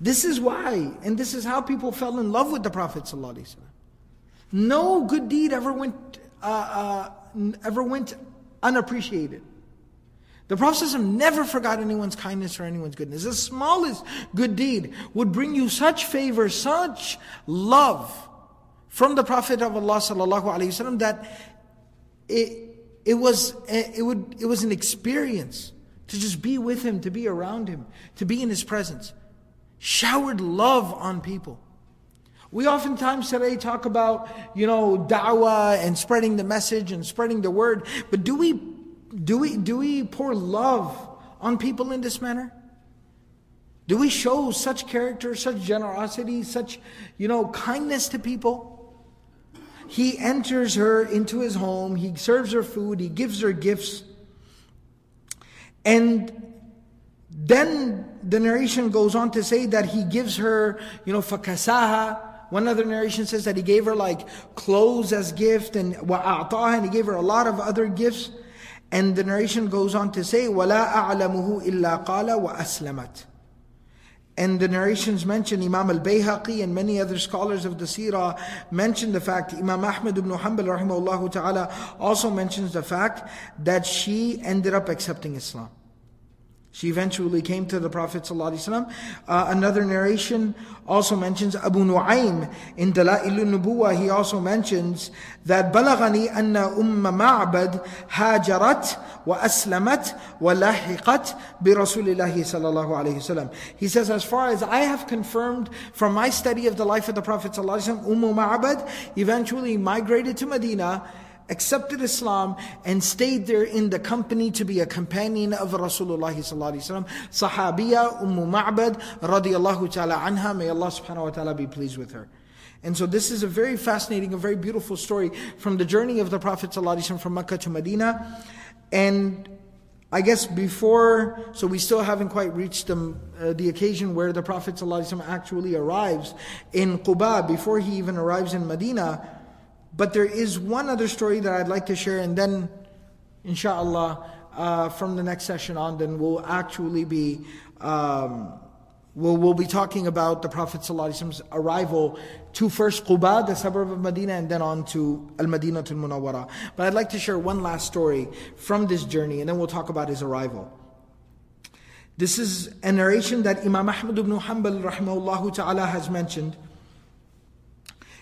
This is why, and this is how people fell in love with the Prophet No good deed ever went, uh, uh, ever went unappreciated. The Prophet never forgot anyone's kindness or anyone's goodness. The smallest good deed would bring you such favor, such love from the Prophet of Allah sallallahu alaihi wasallam that it, it was eh, it would it was an experience to just be with him, to be around him, to be in his presence. Showered love on people. We oftentimes today talk about, you know, da'wah and spreading the message and spreading the word, but do we do we, do we pour love on people in this manner? Do we show such character, such generosity, such, you know, kindness to people? He enters her into his home, he serves her food, he gives her gifts. And then the narration goes on to say that he gives her, you know, fakasaha. One other narration says that he gave her like clothes as gift and wa'ataha, and he gave her a lot of other gifts. And the narration goes on to say, وَلَا أَعْلَمُهُ إِلَّا قَالَ وَأَسْلَمَتْ and the narrations mention Imam al-Bayhaqi and many other scholars of the seerah mention the fact, Imam Ahmad ibn Hanbal rahimahullah ta'ala also mentions the fact that she ended up accepting Islam. She eventually came to the Prophet ﷺ. Uh, another narration also mentions Abu Nu'aym in Dala'il Nubuwa. He also mentions that بلغني أن أم معبد هاجرت وأسلمت ولحقت برسول الله صلى الله عليه وسلم. He says, as far as I have confirmed from my study of the life of the Prophet ﷺ, Umm Ma'bad eventually migrated to Medina accepted Islam and stayed there in the company to be a companion of Rasulullah sallallahu Sahabiya Umm Ma'bad radiyallahu ta'ala anha. May Allah subhanahu wa ta'ala be pleased with her. And so this is a very fascinating, a very beautiful story from the journey of the Prophet ﷺ from Mecca to Medina. And I guess before, so we still haven't quite reached the, uh, the occasion where the Prophet ﷺ actually arrives in Quba, before he even arrives in Medina. But there is one other story that I'd like to share, and then, inshallah, uh, from the next session on, then we'll actually be. Um, We'll, we'll be talking about the Prophet ﷺ's arrival to first Quba, the suburb of Medina, and then on to Al Madinah al Munawwara. But I'd like to share one last story from this journey, and then we'll talk about his arrival. This is a narration that Imam Ahmad ibn Hanbal has mentioned.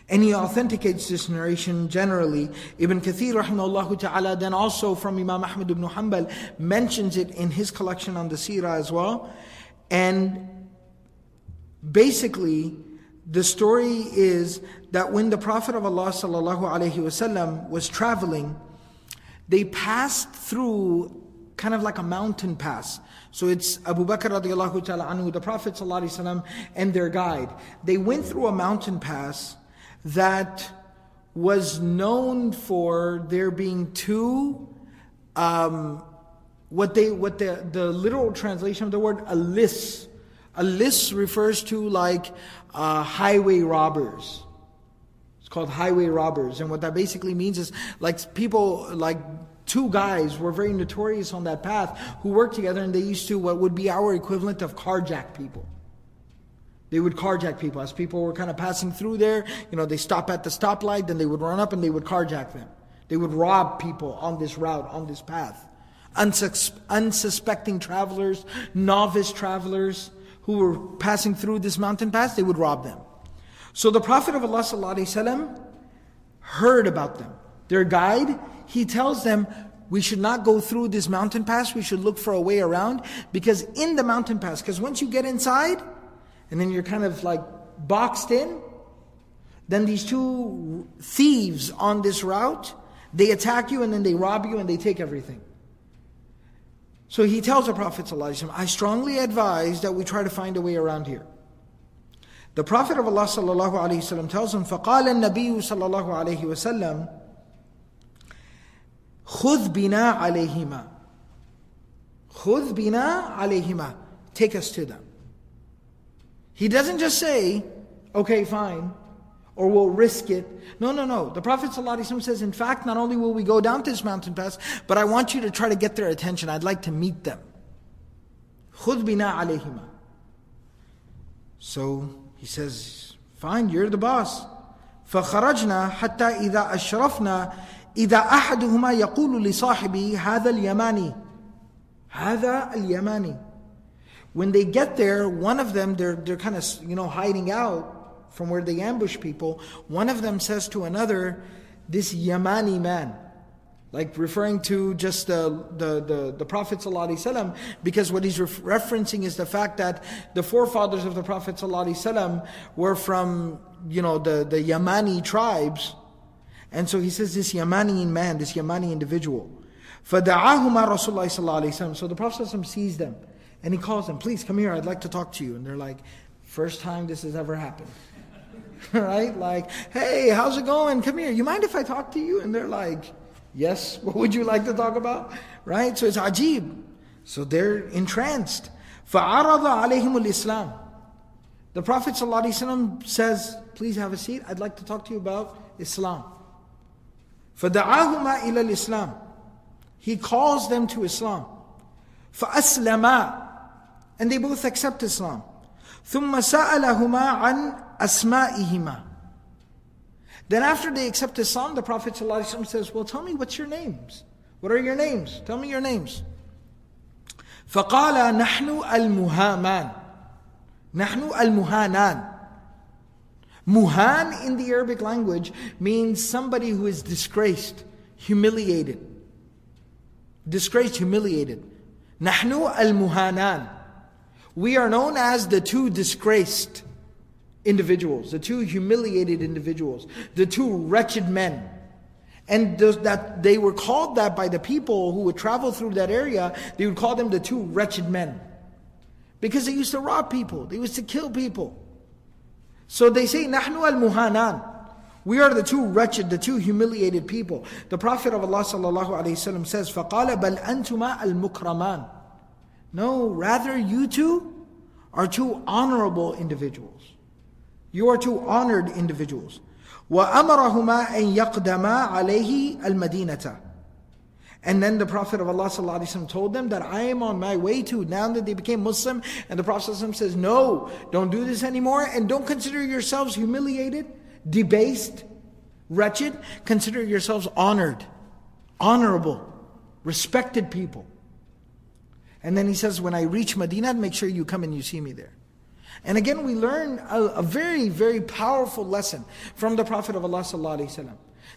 And he authenticates this narration generally. Ibn Kathir rahimahullah ta'ala then also from Imam Ahmad ibn Hanbal mentions it in his collection on the Sirah as well. And basically, the story is that when the Prophet of Allah sallallahu alaihi wasallam was traveling, they passed through kind of like a mountain pass. So it's Abu Bakr radiallahu ta'ala anhu, the Prophet sallallahu alaihi wasallam, and their guide. They went through a mountain pass that was known for there being two um, what they what the the literal translation of the word alis alis refers to like uh, highway robbers. It's called highway robbers. And what that basically means is like people like two guys were very notorious on that path who worked together and they used to what would be our equivalent of carjack people They would carjack people. As people were kind of passing through there, you know, they stop at the stoplight, then they would run up and they would carjack them. They would rob people on this route, on this path. Unsus- unsuspecting travelers, novice travelers who were passing through this mountain pass, they would rob them. So the Prophet of Allah ﷺ heard about them. Their guide, he tells them, we should not go through this mountain pass, we should look for a way around, because in the mountain pass, because once you get inside, and then you're kind of like boxed in, then these two thieves on this route, they attack you and then they rob you and they take everything. So he tells the Prophet ﷺ, I strongly advise that we try to find a way around here. The Prophet of Allah sallallahu alayhi wasallam tells him, فقال النبي صلى الله عليه وسلم خذ بنا عليهما خذ بنا عليهما Take us to them. He doesn't just say, okay, fine, or we'll risk it. No, no, no. The Prophet ﷺ says, in fact, not only will we go down to this mountain pass, but I want you to try to get their attention. I'd like to meet them. خُذْ بِنَا عَلَيْهِمَا So he says, fine, you're the boss. فخرجنا حتى إذا أشرفنا إذا أحدهما يقول لصاحبه هذا اليماني هذا اليماني When they get there, one of them, they're, they're kind of, you know, hiding out from where they ambush people, one of them says to another, this Yamani man, like referring to just the, the, the, the Prophet ﷺ, because what he's referencing is the fact that the forefathers of the Prophet ﷺ were from, you know, the, the Yamani tribes. And so he says this Yamani man, this Yamani individual. فَدَعَاهُمَا رَسُولُ اللَّهِ صَلَّى So the Prophet ﷺ sees them and he calls them, please come here, I'd like to talk to you. And they're like, first time this has ever happened. [LAUGHS] right? Like, hey, how's it going? Come here. You mind if I talk to you? And they're like, yes, [LAUGHS] what would you like to talk about? Right? So it's ajib. So they're entranced. فَعَرَضَ عَلَيْهِمُ الْإِسْلَامِ The Prophet ﷺ says, please have a seat. I'd like to talk to you about Islam. فَدَعَاهُمَا إِلَى الْإِسْلَامِ He calls them to Islam. فَأَسْلَمَا And they both accept Islam. ثُمَّ سَأَلَهُمَا عَنْ asma'ihima. Then after they accept Islam, the Prophet ﷺ says, well, tell me what's your names? What are your names? Tell me your names. فقال نحن المهامان نحن المهانان Muhan in the Arabic language means somebody who is disgraced, humiliated. Disgraced, humiliated. نحن المهانان We are known as the two disgraced individuals, the two humiliated individuals, the two wretched men. And that they were called that by the people who would travel through that area, they would call them the two wretched men. Because they used to rob people, they used to kill people. So they say, Nahnu al muhanan. We are the two wretched, the two humiliated people. The Prophet of Allah sallallahu says, فَقَالَ بَلْ أَنْتُمَا الْمُكْرَمَانِ No, rather you two are two honorable individuals. You are two honored individuals. وَأَمَرَهُمَا أَن يَقْدَمَا عَلَيْهِ الْمَدِينَةَ and then the Prophet of Allah ﷺ told them that I am on my way to, now that they became Muslim, and the Prophet ﷺ says, no, don't do this anymore, and don't consider yourselves humiliated, debased, wretched. Consider yourselves honored, honorable, respected people. And then he says, when I reach Medina, make sure you come and you see me there. And again, we learn a, a very, very powerful lesson from the Prophet of Allah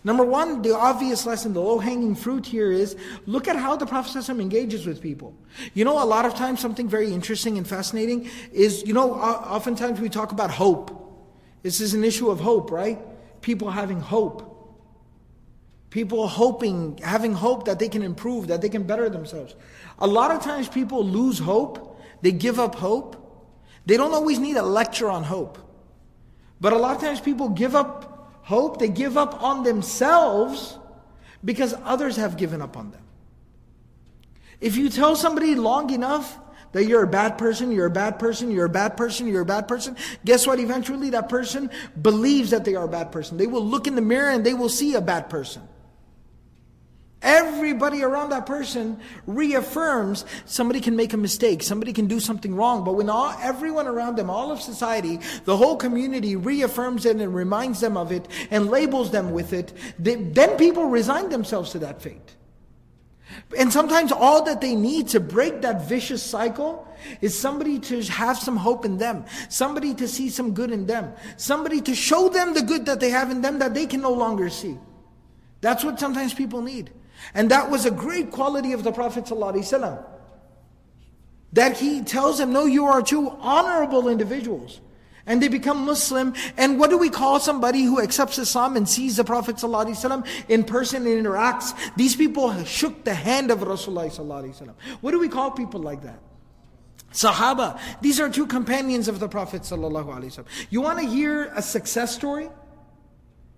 Number one, the obvious lesson, the low-hanging fruit here is, look at how the Prophet engages with people. You know, a lot of times something very interesting and fascinating is, you know, oftentimes we talk about hope. This is an issue of hope, right? People having hope. People hoping, having hope that they can improve, that they can better themselves. A lot of times people lose hope, they give up hope, they don't always need a lecture on hope. But a lot of times people give up hope, they give up on themselves because others have given up on them. If you tell somebody long enough that you're a bad person, you're a bad person, you're a bad person, you're a bad person, guess what? Eventually that person believes that they are a bad person. They will look in the mirror and they will see a bad person. Everybody around that person reaffirms somebody can make a mistake, somebody can do something wrong. But when all, everyone around them, all of society, the whole community reaffirms it and reminds them of it and labels them with it, they, then people resign themselves to that fate. And sometimes all that they need to break that vicious cycle is somebody to have some hope in them, somebody to see some good in them, somebody to show them the good that they have in them that they can no longer see. That's what sometimes people need. And that was a great quality of the Prophet ﷺ. That he tells them, no, you are two honorable individuals. And they become Muslim. And what do we call somebody who accepts Islam and sees the Prophet ﷺ in person and interacts? These people shook the hand of Rasulullah ﷺ. What do we call people like that? Sahaba. These are two companions of the Prophet ﷺ. You want to hear a success story?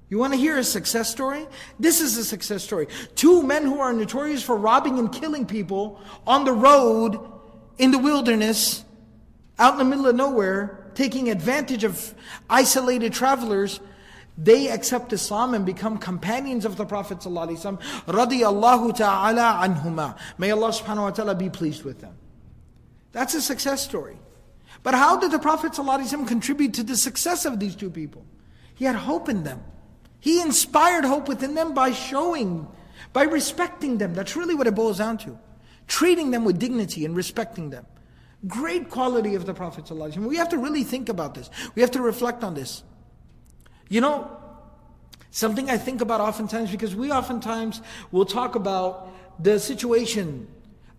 You want to hear a success story? This is a success story. Two men who are notorious for robbing and killing people on the road, in the wilderness, out in the middle of nowhere, taking advantage of isolated travelers, they accept Islam and become companions of the Prophet ﷺ. Radiallahu ta'ala anhuma. May Allah subhanahu wa ta'ala be pleased with them. That's a success story. But how did the Prophet ﷺ contribute to the success of these two people? He had hope in them. He inspired hope within them by showing, by respecting them. That's really what it boils down to. Treating them with dignity and respecting them. Great quality of the Prophet. We have to really think about this. We have to reflect on this. You know, something I think about oftentimes because we oftentimes will talk about the situation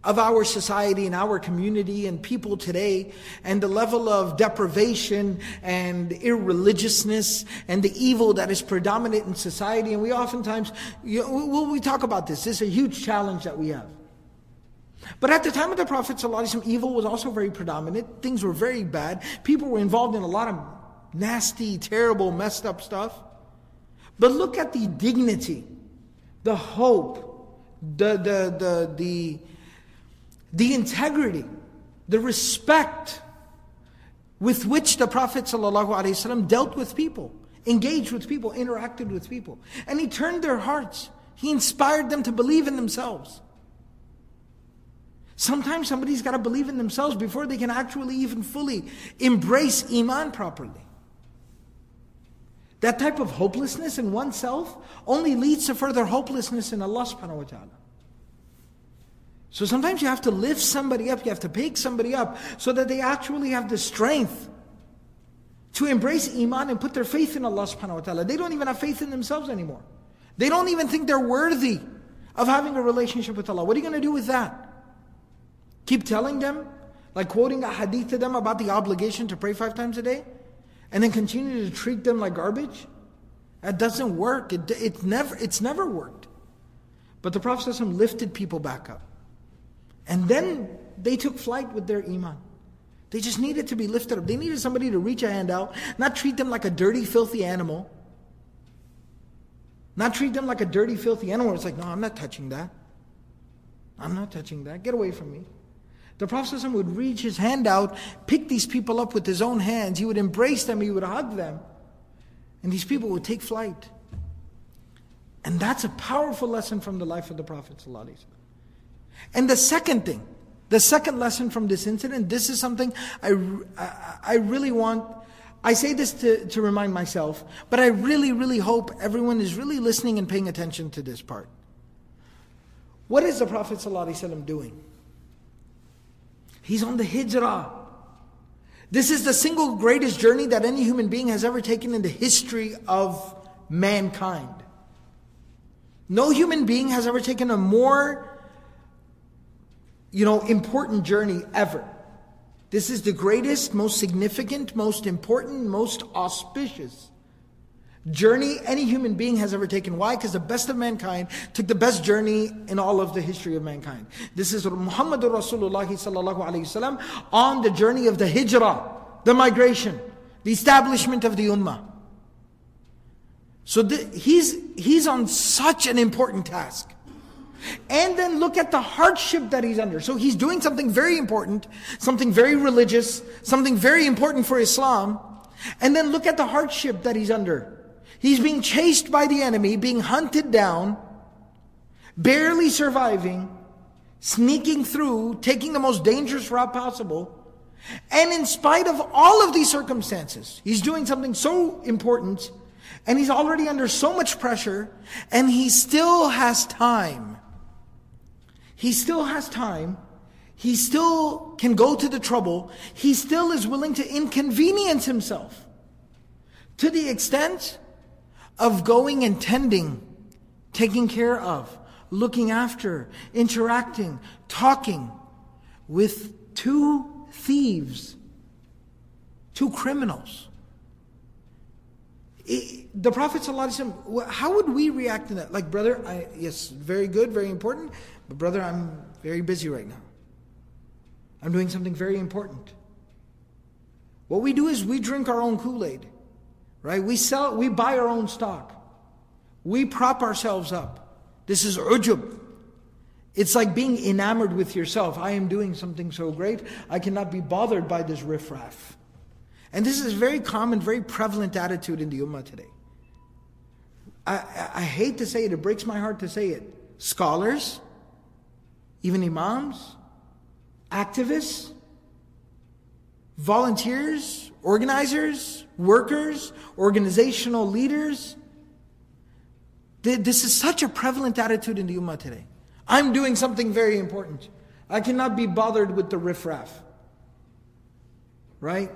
of our society and our community and people today and the level of deprivation and irreligiousness and the evil that is predominant in society. And we oftentimes, you know, we talk about this. This is a huge challenge that we have. But at the time of the Prophet ﷺ, evil was also very predominant. Things were very bad. People were involved in a lot of nasty, terrible, messed up stuff. But look at the dignity, the hope, the, the, the, the, the integrity, the respect with which the Prophet ﷺ dealt with people, engaged with people, interacted with people. And he turned their hearts. He inspired them to believe in themselves. Sometimes somebody's got to believe in themselves before they can actually even fully embrace Iman properly. That type of hopelessness in oneself only leads to further hopelessness in Allah subhanahu wa ta'ala. So sometimes you have to lift somebody up, you have to pick somebody up so that they actually have the strength to embrace Iman and put their faith in Allah subhanahu wa ta'ala. They don't even have faith in themselves anymore. They don't even think they're worthy of having a relationship with Allah. What are you going to do with that? Keep telling them, like quoting a hadith to them about the obligation to pray five times a day, and then continue to treat them like garbage? That doesn't work. It, it never, it's never worked. But the Prophet lifted people back up. And then they took flight with their iman. They just needed to be lifted up. They needed somebody to reach a hand out, not treat them like a dirty, filthy animal. Not treat them like a dirty, filthy animal. It's like, no, I'm not touching that. I'm not touching that. Get away from me. The Prophet would reach his hand out, pick these people up with his own hands. He would embrace them, he would hug them. And these people would take flight. And that's a powerful lesson from the life of the Prophet. ﷺ. And the second thing, the second lesson from this incident, this is something I, I, really want, I say this to, to remind myself, but I really, really hope everyone is really listening and paying attention to this part. What is the Prophet ﷺ doing? He's on the hijrah. This is the single greatest journey that any human being has ever taken in the history of mankind. No human being has ever taken a more you know, important journey ever. This is the greatest, most significant, most important, most auspicious journey any human being has ever taken. Why? Because the best of mankind took the best journey in all of the history of mankind. This is Muhammad Rasulullah sallallahu alaihi wasallam on the journey of the hijrah, the migration, the establishment of the ummah. So the, he's, he's on such an important task. And then look at the hardship that he's under. So he's doing something very important, something very religious, something very important for Islam. And then look at the hardship that he's under. He's being chased by the enemy, being hunted down, barely surviving, sneaking through, taking the most dangerous route possible. And in spite of all of these circumstances, he's doing something so important and he's already under so much pressure and he still has time. He still has time. He still can go to the trouble. He still is willing to inconvenience himself to the extent of going and tending, taking care of, looking after, interacting, talking with two thieves, two criminals. the Prophet how would we react to that? Like, brother, I, yes, very good, very important, but brother, I'm very busy right now. I'm doing something very important. What we do is we drink our own Kool Aid, right? We sell, we buy our own stock. We prop ourselves up. This is ujub. It's like being enamored with yourself. I am doing something so great, I cannot be bothered by this riffraff. And this is a very common, very prevalent attitude in the Ummah today. I, I hate to say it, it breaks my heart to say it. Scholars, even Imams, activists, volunteers, organizers, workers, organizational leaders, this is such a prevalent attitude in the Ummah today. I'm doing something very important. I cannot be bothered with the riffraff. Right?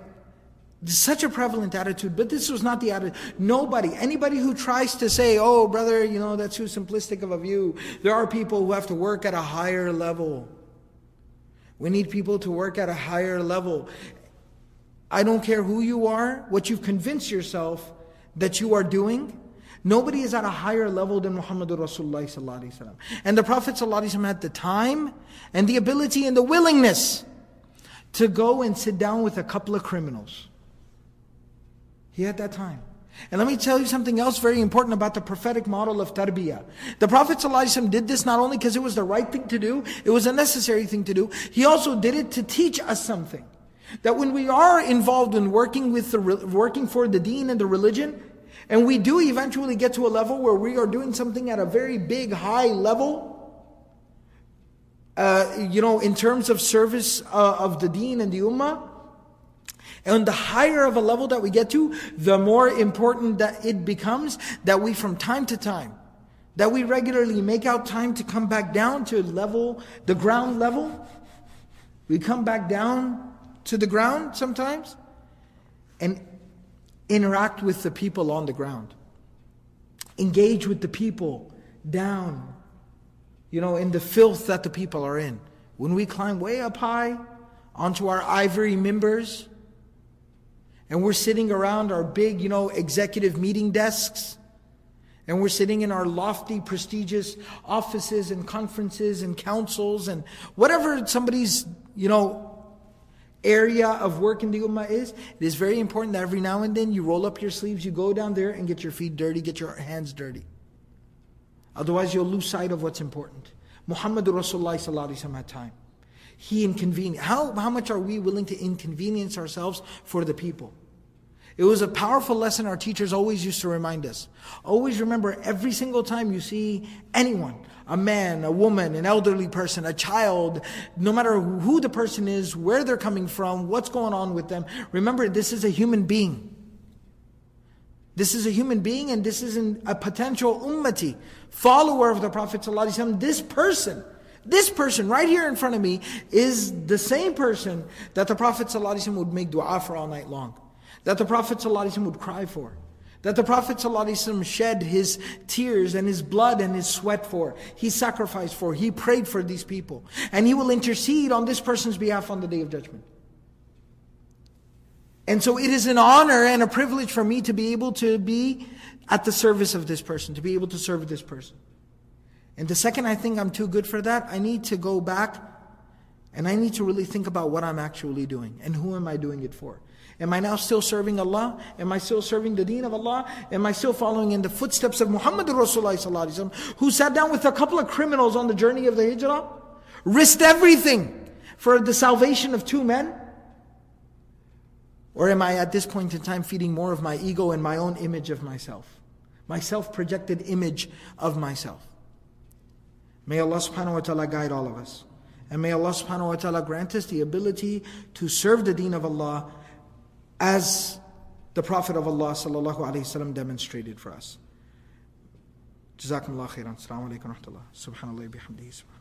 Such a prevalent attitude, but this was not the attitude. Nobody, anybody who tries to say, oh, brother, you know, that's too simplistic of a view. There are people who have to work at a higher level. We need people to work at a higher level. I don't care who you are, what you've convinced yourself that you are doing, Nobody is at a higher level than Muhammadur Rasulullah And the Prophet had the time and the ability and the willingness to go and sit down with a couple of criminals. He had that time. And let me tell you something else very important about the prophetic model of tarbiyah. The Prophet ﷺ did this not only because it was the right thing to do, it was a necessary thing to do, he also did it to teach us something. That when we are involved in working with the, working for the deen and the religion, and we do eventually get to a level where we are doing something at a very big, high level. Uh, you know, in terms of service uh, of the deen and the ummah. And the higher of a level that we get to, the more important that it becomes that we from time to time, that we regularly make out time to come back down to level, the ground level. We come back down to the ground sometimes and Interact with the people on the ground. Engage with the people down, you know, in the filth that the people are in. When we climb way up high onto our ivory members, and we're sitting around our big, you know, executive meeting desks, and we're sitting in our lofty, prestigious offices and conferences and councils and whatever somebody's, you know, area of work in the Ummah is, it is very important that every now and then you roll up your sleeves, you go down there and get your feet dirty, get your hands dirty. Otherwise, you'll lose sight of what's important. Muhammad Rasulullah had time. He inconvenienced. How, how much are we willing to inconvenience ourselves for the people? It was a powerful lesson our teachers always used to remind us. Always remember every single time you see anyone, a man, a woman, an elderly person, a child, no matter who the person is, where they're coming from, what's going on with them, remember this is a human being. This is a human being and this is a potential ummati, follower of the Prophet ﷺ. This person, this person right here in front of me is the same person that the Prophet ﷺ would make dua for all night long that the Prophet ﷺ would cry for, that the Prophet ﷺ shed his tears and his blood and his sweat for, he sacrificed for, he prayed for these people, and he will intercede on this person's behalf on the day of judgment. And so it is an honor and a privilege for me to be able to be at the service of this person, to be able to serve this person. And the second I think I'm too good for that, I need to go back and I need to really think about what I'm actually doing and who am I doing it for. Am I now still serving Allah? Am I still serving the deen of Allah? Am I still following in the footsteps of Muhammad Rasulullah who sat down with a couple of criminals on the journey of the hijrah? Risked everything for the salvation of two men? Or am I at this point in time feeding more of my ego and my own image of myself? My self projected image of myself. May Allah subhanahu wa ta'ala guide all of us. And may Allah subhanahu wa ta'ala grant us the ability to serve the deen of Allah as the Prophet of Allah sallallahu alayhi wasallam demonstrated for us. جزاكم الله خيرا السلام عليكم ورحمة الله سبحان الله بحمده سبحانه